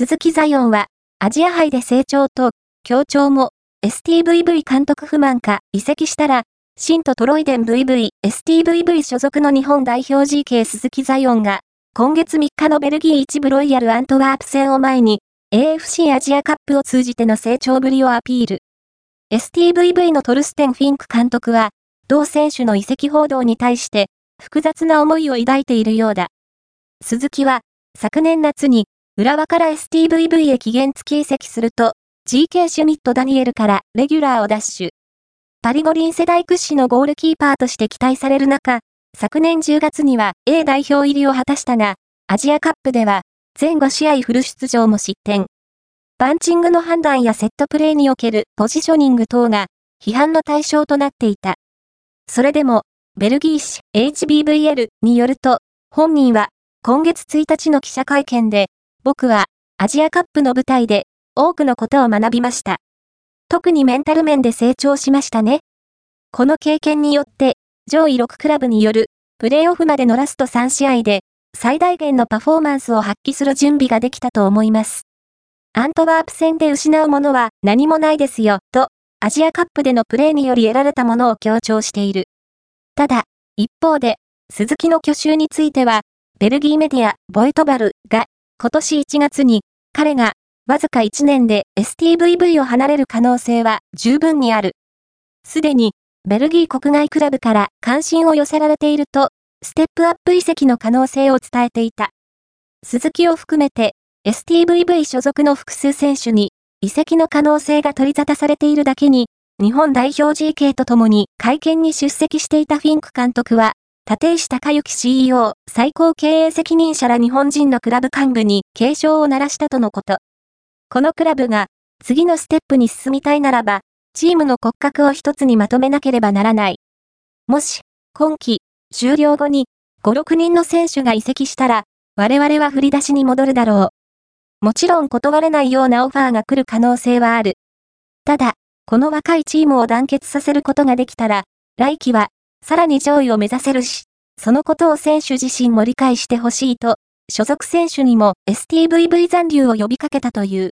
鈴木ザヨンは、アジア杯で成長と、強調も、STVV 監督不満か移籍したら、新とトロイデン VV、STVV 所属の日本代表 GK 鈴木ザヨンが、今月3日のベルギー一部ロイヤルアントワープ戦を前に、AFC アジアカップを通じての成長ぶりをアピール。STVV のトルステン・フィンク監督は、同選手の移籍報道に対して、複雑な思いを抱いているようだ。鈴木は、昨年夏に、浦和から STVV へ期限付き移籍すると、GK シュミット・ダニエルからレギュラーをダッシュ。パリ五輪世代屈指のゴールキーパーとして期待される中、昨年10月には A 代表入りを果たしたが、アジアカップでは、全5試合フル出場も失点。パンチングの判断やセットプレーにおけるポジショニング等が批判の対象となっていた。それでも、ベルギー紙 HBVL によると、本人は今月1日の記者会見で、僕は、アジアカップの舞台で、多くのことを学びました。特にメンタル面で成長しましたね。この経験によって、上位6クラブによる、プレーオフまでのラスト3試合で、最大限のパフォーマンスを発揮する準備ができたと思います。アントワープ戦で失うものは何もないですよ、と、アジアカップでのプレーにより得られたものを強調している。ただ、一方で、鈴木の去就については、ベルギーメディア、ボイトバルが、今年1月に、彼が、わずか1年で STVV を離れる可能性は十分にある。すでに、ベルギー国外クラブから関心を寄せられていると、ステップアップ移籍の可能性を伝えていた。鈴木を含めて、STVV 所属の複数選手に、移籍の可能性が取り沙汰されているだけに、日本代表 GK と共に会見に出席していたフィンク監督は、立石隆之 CEO、最高経営責任者ら日本人のクラブ幹部に警鐘を鳴らしたとのこと。このクラブが次のステップに進みたいならば、チームの骨格を一つにまとめなければならない。もし、今季、終了後に、5、6人の選手が移籍したら、我々は振り出しに戻るだろう。もちろん断れないようなオファーが来る可能性はある。ただ、この若いチームを団結させることができたら、来季はさらに上位を目指せるし、そのことを選手自身も理解してほしいと、所属選手にも STVV 残留を呼びかけたという。